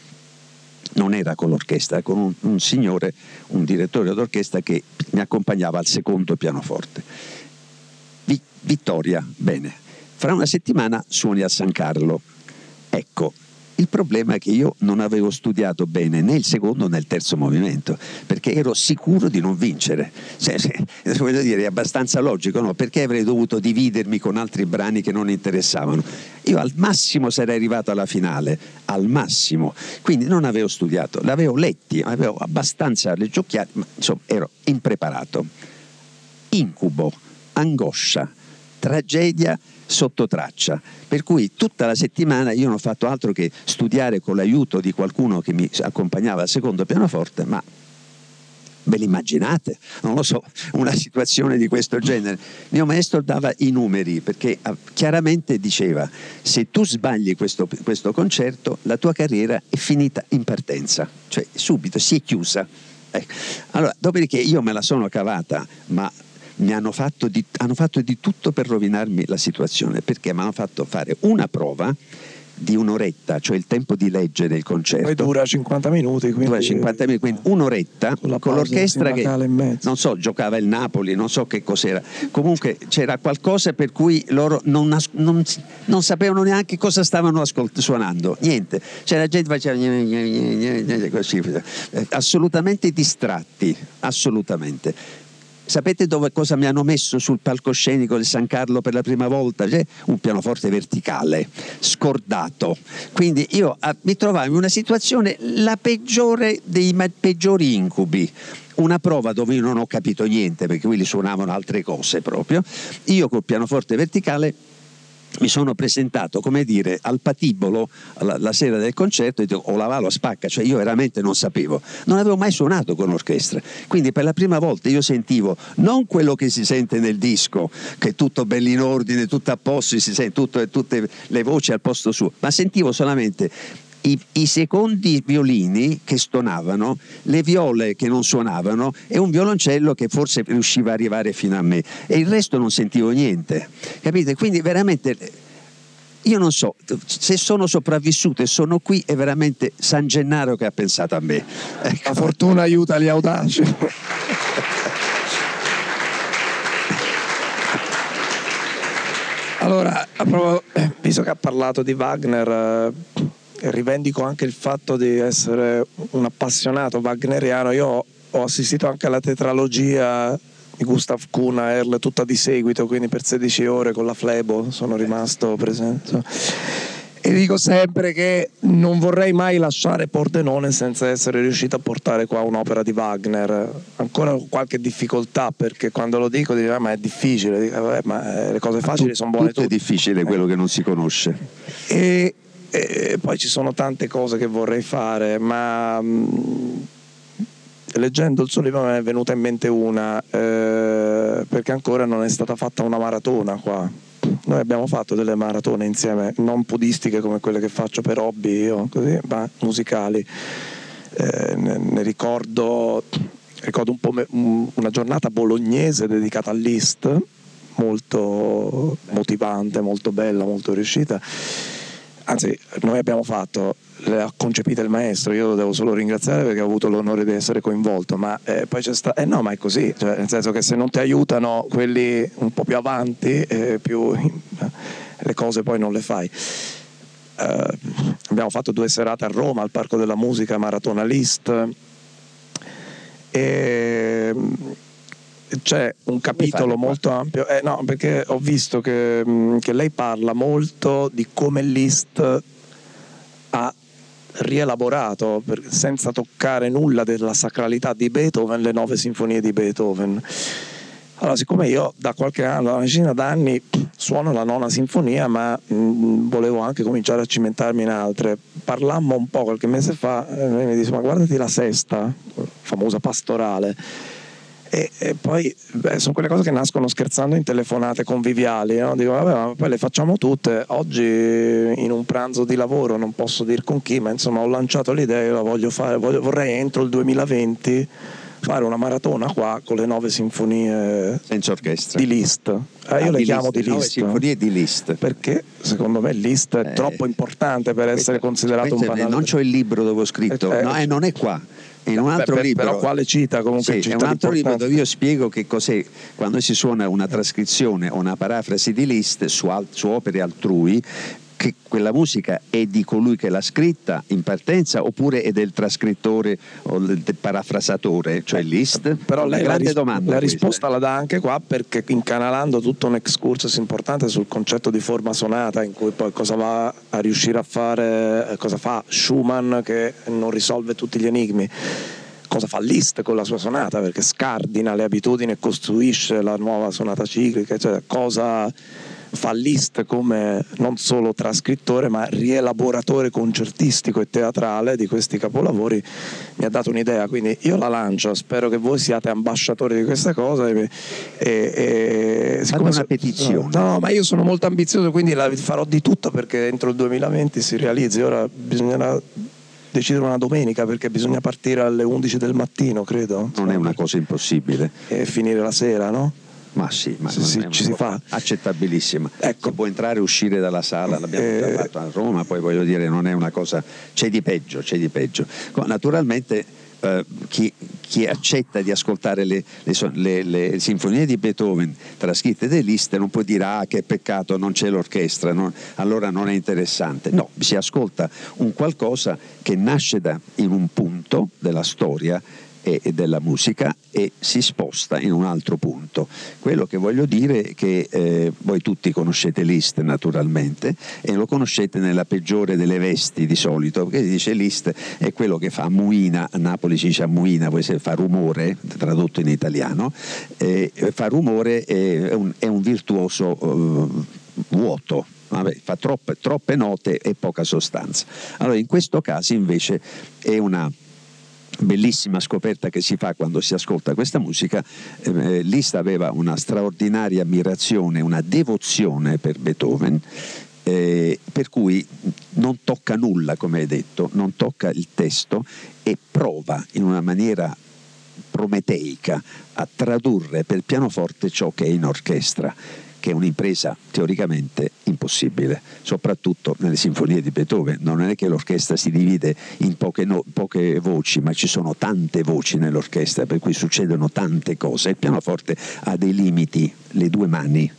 non era con l'orchestra, con un, un signore, un direttore d'orchestra che mi accompagnava al secondo pianoforte. Vi, Vittoria, bene, fra una settimana suoni a San Carlo. Ecco, il problema è che io non avevo studiato bene né il secondo né il terzo movimento, perché ero sicuro di non vincere. Cioè, voglio dire, è abbastanza logico, no? Perché avrei dovuto dividermi con altri brani che non interessavano? Io al massimo sarei arrivato alla finale, al massimo. Quindi non avevo studiato, l'avevo letti, avevo abbastanza leggiocchiati, ma insomma ero impreparato. Incubo, angoscia, tragedia sotto traccia. Per cui tutta la settimana io non ho fatto altro che studiare con l'aiuto di qualcuno che mi accompagnava al secondo pianoforte, ma ve l'immaginate? Non lo so, una situazione di questo genere. Mio maestro dava i numeri perché ah, chiaramente diceva se tu sbagli questo, questo concerto la tua carriera è finita in partenza, cioè subito si è chiusa. Ecco. Allora, dopodiché io me la sono cavata, ma mi hanno fatto, di, hanno fatto di tutto per rovinarmi la situazione, perché mi hanno fatto fare una prova di un'oretta, cioè il tempo di leggere il concerto. Poi dura 50 minuti. Quindi... Dura 50 minuti, quindi un'oretta con l'orchestra che non so, giocava il Napoli, non so che cos'era. Comunque c'era qualcosa per cui loro non, non, non sapevano neanche cosa stavano ascolt- suonando, niente. La gente faceva così, assolutamente distratti, assolutamente sapete dove, cosa mi hanno messo sul palcoscenico del San Carlo per la prima volta? C'è un pianoforte verticale, scordato. Quindi io a, ah, mi trovavo in una situazione la peggiore dei ma- peggiori incubi una prova dove io non ho capito niente perché quelli suonavano altre cose proprio. Io col pianoforte verticale mi sono presentato, come dire, al patibolo la, la sera del concerto e dico, o la valo a spacca, cioè io veramente non sapevo, non avevo mai suonato con orchestra, quindi per la prima volta io sentivo non quello che si sente nel disco, che è tutto bello in ordine, tutto a posto, si sente tutto, tutte le voci al posto suo, ma sentivo solamente i, i, secondi violini che stonavano, le viole che non suonavano e un violoncello che forse riusciva a arrivare fino a me e il resto non sentivo niente. Capite? Quindi veramente io non so, se sono sopravvissuto e sono qui è veramente San Gennaro che ha pensato a me. Ecco. La fortuna aiuta gli audaci. allora, visto che ha parlato di Wagner, eh, rivendico anche il fatto di essere un appassionato wagneriano. Io ho assistito anche alla tetralogia di Gustav Kuhn Erl tutta di seguito, quindi per 16 ore con la Flebo sono rimasto presente. E dico sempre che non vorrei mai lasciare Pordenone senza essere riuscito a portare qua un'opera di Wagner. Ancora qualche difficoltà perché quando lo dico dico ah, ma è difficile, dico, vabbè, ma eh, le cose facili sono buone tutto. Tutto è difficile quello che non si conosce. E, e poi ci sono tante cose che vorrei fare, ma mh, leggendo il suo libro me ne è venuta in mente una, eh, perché ancora non è stata fatta una maratona qua. Noi abbiamo fatto delle maratone insieme, non podistiche come quelle che faccio per hobby io, così, ma musicali. Eh, ne, ne, ricordo, ricordo un me, una giornata bolognese dedicata all'Ist, molto motivante, molto bella, molto riuscita anzi noi abbiamo fatto, le ha concepite il maestro, io lo devo solo ringraziare perché ho avuto l'onore di essere coinvolto, ma eh, poi c'è stato, eh no ma è così, cioè, nel senso che se non ti aiutano quelli un po' più avanti, eh, più, le cose poi non le fai. Uh, abbiamo fatto due serate a Roma al Parco della Musica, Maratona List. E c'è un capitolo molto ampio, eh, no, perché ho visto che, mm, che, lei parla molto di come Liszt ha rielaborato, per, senza toccare nulla della sacralità di Beethoven, le nove sinfonie di Beethoven. Allora, siccome io da qualche anno, una decina d'anni, suono la nona sinfonia, ma mh, mm, volevo anche cominciare a cimentarmi in altre, parlammo un po' qualche mese fa, e lei mi disse, ma guardati la sesta, famosa pastorale, e, e poi beh, sono quelle cose che nascono scherzando in telefonate conviviali, no? dico vabbè ma poi le facciamo tutte, oggi in un pranzo di lavoro non posso dire con chi, ma insomma ho lanciato l'idea, la voglio fare, voglio, vorrei entro il 2020 fare una maratona qua con le nove sinfonie senza orchestra di Liszt. Eh, ah, io le chiamo di Liszt. sinfonie di Liszt. Perché secondo me Liszt è eh, troppo importante per essere considerato un banale. Non c'ho il libro dove ho scritto, eh, no, eh, non è qua in un altro Beh, libro. però quale cita? Comunque sì, è un altro libro dove io spiego che cos'è. Quando si suona una trascrizione o una parafrasi di Liszt su, su opere altrui che quella musica è di colui che l'ha scritta in partenza oppure è del trascrittore o del parafrasatore, cioè Liszt? Però lei grande la, ris- domanda. La risposta la dà anche qua perché incanalando tutto un excursus importante sul concetto di forma sonata in cui poi cosa va a riuscire a fare, eh, cosa fa Schumann che non risolve tutti gli enigmi cosa fa Liszt con la sua sonata perché scardina le abitudini e costruisce la nuova sonata ciclica cioè cosa fa Liszt come non solo trascrittore ma rielaboratore concertistico e teatrale di questi capolavori mi ha dato un'idea. Quindi io la lancio spero che voi siate ambasciatori di questa cosa e, e, e una petizione. No, no, ma io sono molto ambizioso quindi la farò di tutto perché entro il 2020 si realizzi. Ora bisognerà decidere una domenica perché bisogna partire alle 11 del mattino credo. Non è una cosa impossibile. E finire la sera no? Ma sì, ma sì, sì, ci si fa. Accettabilissima. Ecco. Si può entrare e uscire dalla sala, l'abbiamo eh, già fatto a Roma, poi voglio dire, non è una cosa. c'è di peggio, c'è di peggio. Naturalmente eh, chi, chi, accetta di ascoltare le, le, le, le, sinfonie di Beethoven trascritte da Liszt non può dire ah che peccato non c'è l'orchestra, non, allora non è interessante. No, si ascolta un qualcosa che nasce da, in un punto della storia e, della musica e si sposta in un altro punto. Quello che voglio dire è che eh, voi tutti conoscete Liszt naturalmente e lo conoscete nella peggiore delle vesti di solito, perché si dice Liszt è quello che fa muina, a Napoli si dice muina, poi se fa rumore, tradotto in italiano, eh, fa rumore è un, è un virtuoso eh, vuoto, Vabbè, fa troppe, troppe, note e poca sostanza. Allora in questo caso invece è una bellissima scoperta che si fa quando si ascolta questa musica, eh, Liszt aveva una straordinaria ammirazione, una devozione per Beethoven, eh, per cui non tocca nulla, come hai detto, non tocca il testo e prova in una maniera prometeica a tradurre per pianoforte ciò che è in orchestra che è un'impresa teoricamente impossibile, soprattutto nelle sinfonie di Beethoven. Non è che l'orchestra si divide in poche, no, poche, voci, ma ci sono tante voci nell'orchestra, per cui succedono tante cose. Il pianoforte ha dei limiti, le due mani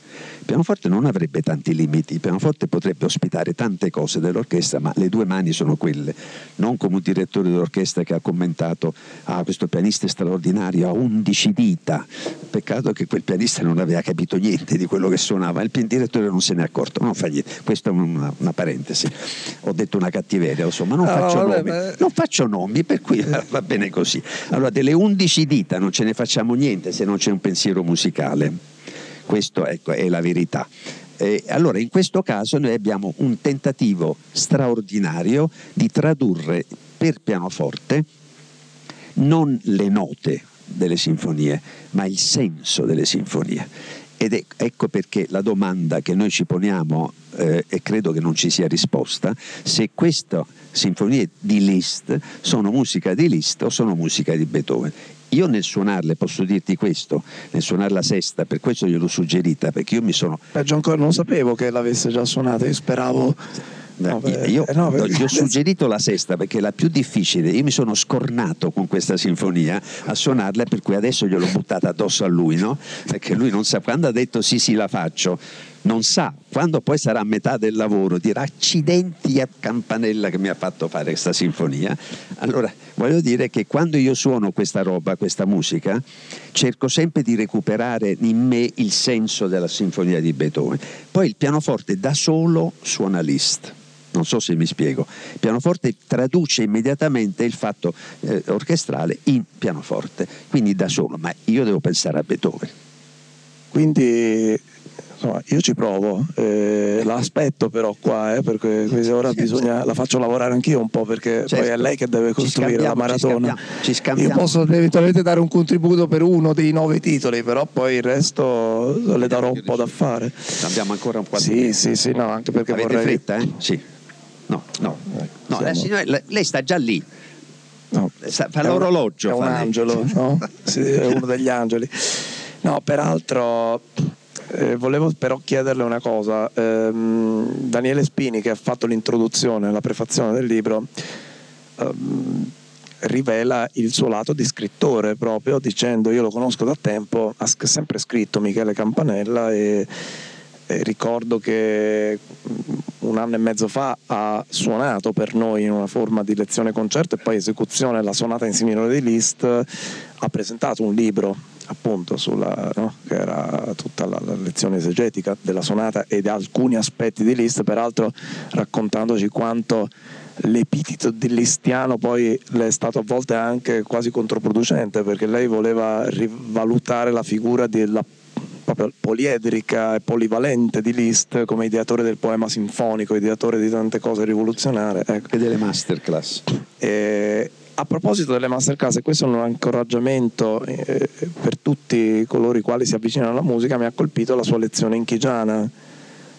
pianoforte non avrebbe tanti limiti, il pianoforte potrebbe ospitare tante cose dell'orchestra, ma le due mani sono quelle, non come un direttore dell'orchestra che ha commentato, ah questo pianista è straordinario, ha 11 dita, peccato che quel pianista non aveva capito niente di quello che suonava, il direttore non se ne è accorto, non fa niente, questa è una, una parentesi, ho detto una cattiveria, insomma, non, no, faccio, vabbè, nomi, beh. non faccio nomi, per cui va bene così. Allora, delle 11 dita non ce ne facciamo niente se non c'è un pensiero musicale. Questa ecco, è la verità. Eh, allora in questo caso noi abbiamo un tentativo straordinario di tradurre per pianoforte non le note delle sinfonie, ma il senso delle sinfonie. Ed è, ecco perché la domanda che noi ci poniamo, eh, e credo che non ci sia risposta, se queste sinfonie di Liszt sono musica di Liszt o sono musica di Beethoven. Io nel suonarle, posso dirti questo, nel suonare la sesta, per questo gliel'ho suggerita, perché io mi sono... Peggio ancora non sapevo che l'avesse già suonata, io speravo... No, io eh no, gli ho suggerito la sesta perché è la più difficile. Io mi sono scornato con questa sinfonia a suonarla, per cui adesso gliel'ho buttata addosso a lui, no? Perché lui non sa. Quando ha detto sì, sì, la faccio, non sa, quando poi sarà a metà del lavoro, dirà accidenti a Campanella che mi ha fatto fare questa sinfonia. Allora, voglio dire che quando io suono questa roba, questa musica, cerco sempre di recuperare in me il senso della sinfonia di Beethoven. Poi il pianoforte da solo suona Liszt. Non so se mi spiego. Il pianoforte traduce immediatamente il fatto eh, orchestrale in pianoforte, quindi da solo, ma io devo pensare a Beethoven. Quindi insomma, io ci provo, eh, l'aspetto però qua, eh, perché ora bisogna, la faccio lavorare anch'io un po' perché certo. poi è certo. lei che deve costruire la maratona. Ci scambiamo, io posso eventualmente dare un contributo per uno dei nove titoli, però poi il resto le darò un po' da fare. Abbiamo ancora un po' di Sì, sì, sì, no, anche perché Avete vorrei... fretta, eh? Sì. No, no, ecco, no la signora, lei sta già lì. No, fa l'orologio. È un, è un angelo, no? sì, è uno degli angeli. No, peraltro eh, volevo però chiederle una cosa. Ehm, Daniele Spini, che ha fatto l'introduzione, la prefazione del libro, ehm, rivela il suo lato di scrittore proprio dicendo io lo conosco da tempo, ha sempre scritto Michele Campanella e, e ricordo che un anno e mezzo fa ha suonato per noi in una forma di lezione concerto e poi esecuzione la sonata in si minore di Liszt, ha presentato un libro appunto sulla, no? che era tutta la, la, lezione esegetica della sonata e di alcuni aspetti di Liszt, peraltro raccontandoci quanto l'epiteto di Listiano poi le è stato a volte anche quasi controproducente perché lei voleva rivalutare la figura della proprio poliedrica e polivalente di Liszt come ideatore del poema sinfonico, ideatore di tante cose rivoluzionarie. Ecco. E delle masterclass. E, a proposito delle masterclass, e questo è un incoraggiamento eh, per tutti coloro i quali si avvicinano alla musica, mi ha colpito la sua lezione in Chigiana.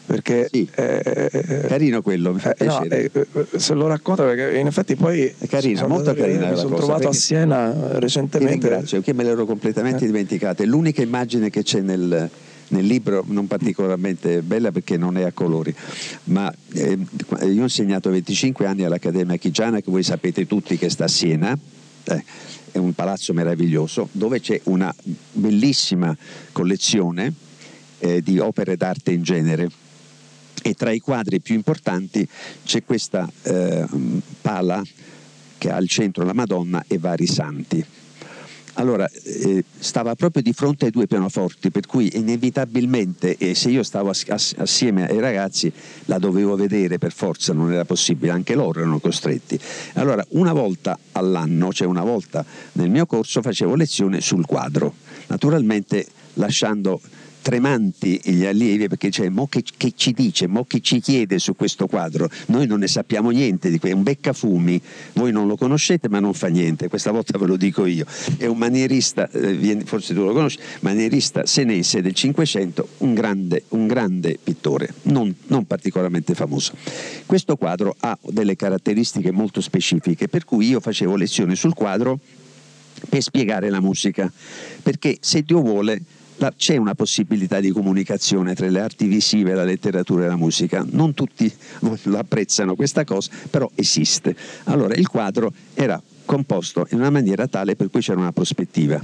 Perché sì, eh, carino quello, mi fa eh, no, eh, se lo racconto perché in effetti poi è carino, molto carina mi sono trovato a Siena recentemente. Ti ringrazio, perché me l'ero completamente eh. dimenticata. È l'unica immagine che c'è nel, nel libro non particolarmente bella perché non è a colori, ma eh, io ho insegnato 25 anni all'Accademia Chigiana che voi sapete tutti che sta a Siena. Eh, è un palazzo meraviglioso dove c'è una bellissima collezione eh, di opere d'arte in genere e tra i quadri più importanti c'è questa eh, pala che ha al centro la Madonna e vari santi. Allora, eh, stava proprio di fronte ai due pianoforti, per cui inevitabilmente, eh, se io stavo ass- assieme ai ragazzi, la dovevo vedere per forza, non era possibile, anche loro erano costretti. Allora, una volta all'anno, cioè una volta nel mio corso, facevo lezione sul quadro, naturalmente lasciando tremanti gli allievi perché dice mo che, che, ci dice, mo che ci chiede su questo quadro, noi non ne sappiamo niente di questo, è un beccafumi, voi non lo conoscete ma non fa niente, questa volta ve lo dico io, è un manierista, eh, forse tu lo conosci, manierista senese del Cinquecento, un grande, un grande pittore, non, non particolarmente famoso. Questo quadro ha delle caratteristiche molto specifiche, per cui io facevo lezioni sul quadro per spiegare la musica, perché se Dio vuole la, c'è una possibilità di comunicazione tra le arti visive, la letteratura e la musica. Non tutti lo apprezzano questa cosa, però esiste. Allora il quadro era composto in una maniera tale per cui c'era una prospettiva.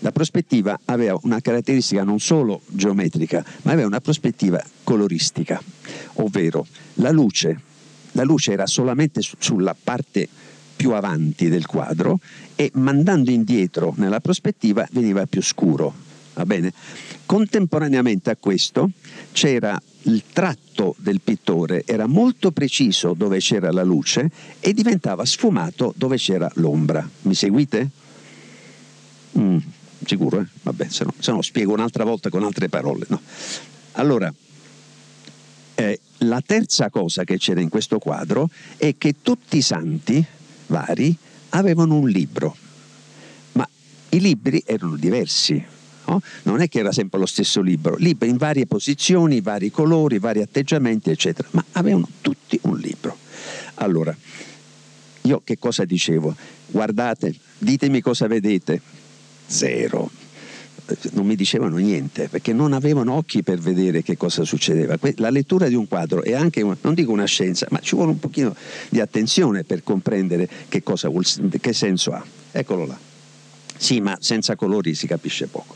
La prospettiva aveva una caratteristica non solo geometrica, ma aveva una prospettiva coloristica, ovvero la luce, la luce era solamente sulla parte più avanti del quadro e mandando indietro nella prospettiva veniva più scuro. Va bene? Contemporaneamente a questo c'era il tratto del pittore, era molto preciso dove c'era la luce e diventava sfumato dove c'era l'ombra. Mi seguite? Mm, sicuro, eh? Vabbè, se no, se no, spiego un'altra volta con altre parole. No? Allora, eh, la terza cosa che c'era in questo quadro è che tutti i santi vari avevano un libro, ma i libri erano diversi No? Non è che era sempre lo stesso libro, libri in varie posizioni, vari colori, vari atteggiamenti, eccetera, ma avevano tutti un libro. Allora, io che cosa dicevo? Guardate, ditemi cosa vedete. Zero. Non mi dicevano niente perché non avevano occhi per vedere che cosa succedeva. La lettura di un quadro è anche, non dico una scienza, ma ci vuole un pochino di attenzione per comprendere che, cosa, che senso ha. Eccolo là. Sì, ma senza colori si capisce poco.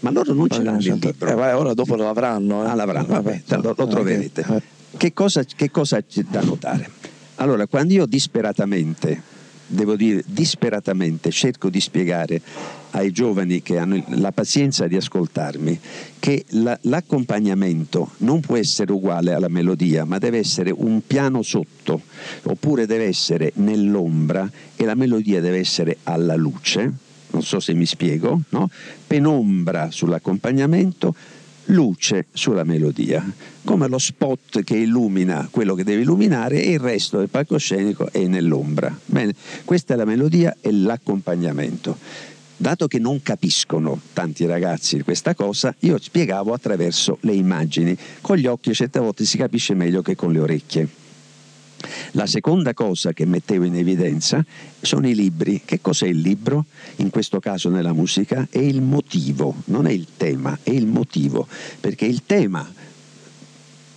Ma loro non ce l'hanno il libro. Eh, ora dopo lo avranno. Eh. Ah, l'avranno, vabbè, lo, lo troverete. Eh. Che cosa, che cosa c'è da notare? Allora, quando io disperatamente, devo dire disperatamente, cerco di spiegare ai giovani che hanno la pazienza di ascoltarmi che la, l'accompagnamento non può essere uguale alla melodia, ma deve essere un piano sotto, oppure deve essere nell'ombra e la melodia deve essere alla luce, non so se mi spiego, no? penombra sull'accompagnamento, luce sulla melodia, come lo spot che illumina quello che deve illuminare e il resto del palcoscenico è nell'ombra. Bene, questa è la melodia e l'accompagnamento. Dato che non capiscono tanti ragazzi questa cosa, io spiegavo attraverso le immagini. Con gli occhi certe volte si capisce meglio che con le orecchie. La seconda cosa che mettevo in evidenza sono i libri. Che cos'è il libro? In questo caso nella musica è il motivo, non è il tema, è il motivo, perché il tema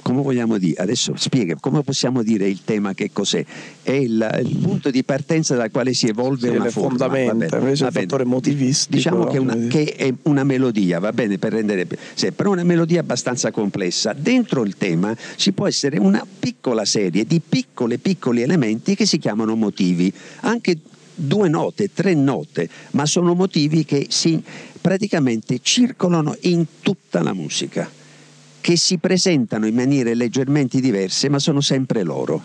come vogliamo dire, adesso spiega, come possiamo dire il tema che cos'è? È il, il punto di partenza dal quale si evolve sì, una forma. Fondamenta, invece il fattore motivistico. Diciamo che, una, che, è una melodia, va bene per rendere, sì, però una melodia abbastanza complessa. Dentro il tema ci può essere una piccola serie di piccoli piccoli elementi che si chiamano motivi, anche due note, tre note, ma sono motivi che si praticamente circolano in tutta la musica che si presentano in maniere leggermente diverse, ma sono sempre loro.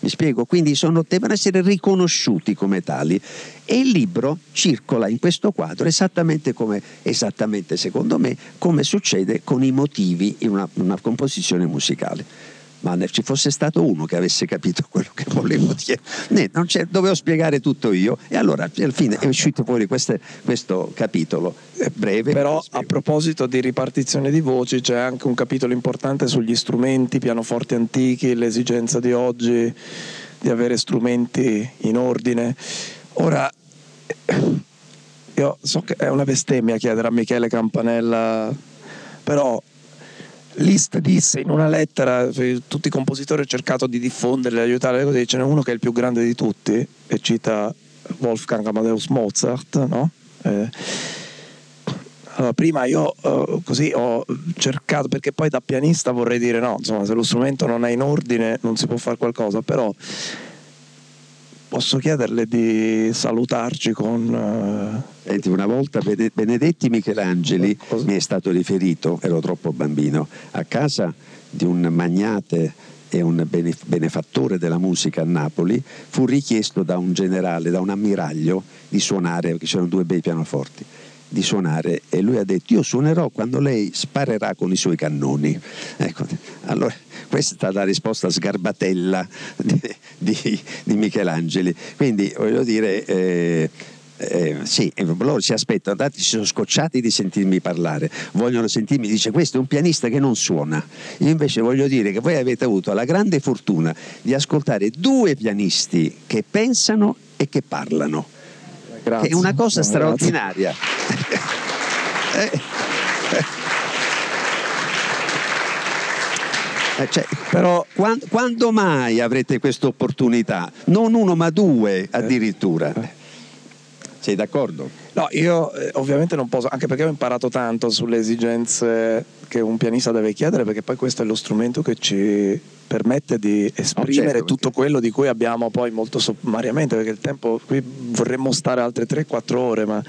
Mi spiego? Quindi sono, devono essere riconosciuti come tali. E il libro circola in questo quadro esattamente come, esattamente secondo me, come succede con i motivi in una, una composizione musicale ma ci fosse stato uno che avesse capito quello che volevo dire. Né, dovevo spiegare tutto io e allora alla fine è uscito fuori queste, questo capitolo breve. Però a proposito di ripartizione di voci c'è anche un capitolo importante sugli strumenti, pianoforti antichi, l'esigenza di oggi di avere strumenti in ordine. Ora, io so che è una bestemmia chiedere a Michele Campanella, però Liszt disse in una lettera, tutti i compositori ho cercato di diffonderli, aiutarli, così ce n'è uno che è il più grande di tutti, e cita Wolfgang Amadeus Mozart, no? Eh, allora, prima io uh, così ho cercato, perché poi da pianista vorrei dire no, insomma, se lo strumento non è in ordine non si può fare qualcosa, però posso chiederle di salutarci con... Uh... una volta Benedetti Michelangeli Cosa? mi è stato riferito, ero troppo bambino, a casa di un magnate e un benefattore della musica a Napoli, fu richiesto da un generale, da un ammiraglio, di suonare, perché c'erano due bei pianoforti di suonare e lui ha detto io suonerò quando lei sparerà con i suoi cannoni. Ecco, allora questa è la risposta sgarbatella di, di, di Michelangeli. Quindi voglio dire... Eh, eh, sì, loro si aspettano, tanti si sono scocciati di sentirmi parlare, vogliono sentirmi, dice questo è un pianista che non suona. Io invece voglio dire che voi avete avuto la grande fortuna di ascoltare due pianisti che pensano e che parlano. Grazie. Che è una cosa straordinaria. Eh. cioè, però quando, quando, mai avrete questa opportunità? Non uno ma due addirittura. Sei d'accordo? No, io eh, ovviamente non posso, anche perché ho imparato tanto sulle esigenze che un pianista deve chiedere, perché poi questo è lo strumento che ci permette di esprimere no, certo, tutto perché... quello di cui abbiamo poi molto sommariamente, perché il tempo qui vorremmo stare altre 3-4 ore, ma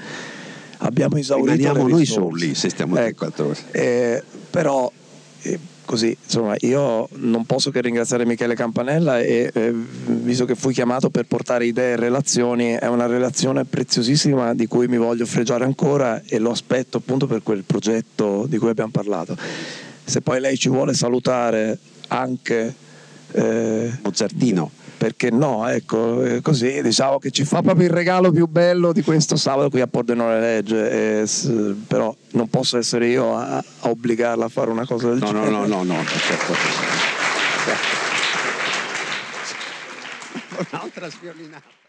abbiamo esaurito Rimaniamo noi soli se stiamo ecco, 4 ore. Eh, però eh, così, insomma, io non posso che ringraziare Michele Campanella e eh, visto che fui chiamato per portare idee e relazioni, è una relazione preziosissima di cui mi voglio fregiare ancora e lo aspetto appunto per quel progetto di cui abbiamo parlato. Se poi lei ci vuole salutare anche eh, Mozartino perché no, ecco, eh, così diciamo che ci fa proprio il regalo più bello di questo sabato qui a Pordenone Legge, e, però non posso essere io a, a, obbligarla a fare una cosa del no, genere. No, no, no, no, certo. Un'altra sviolinata.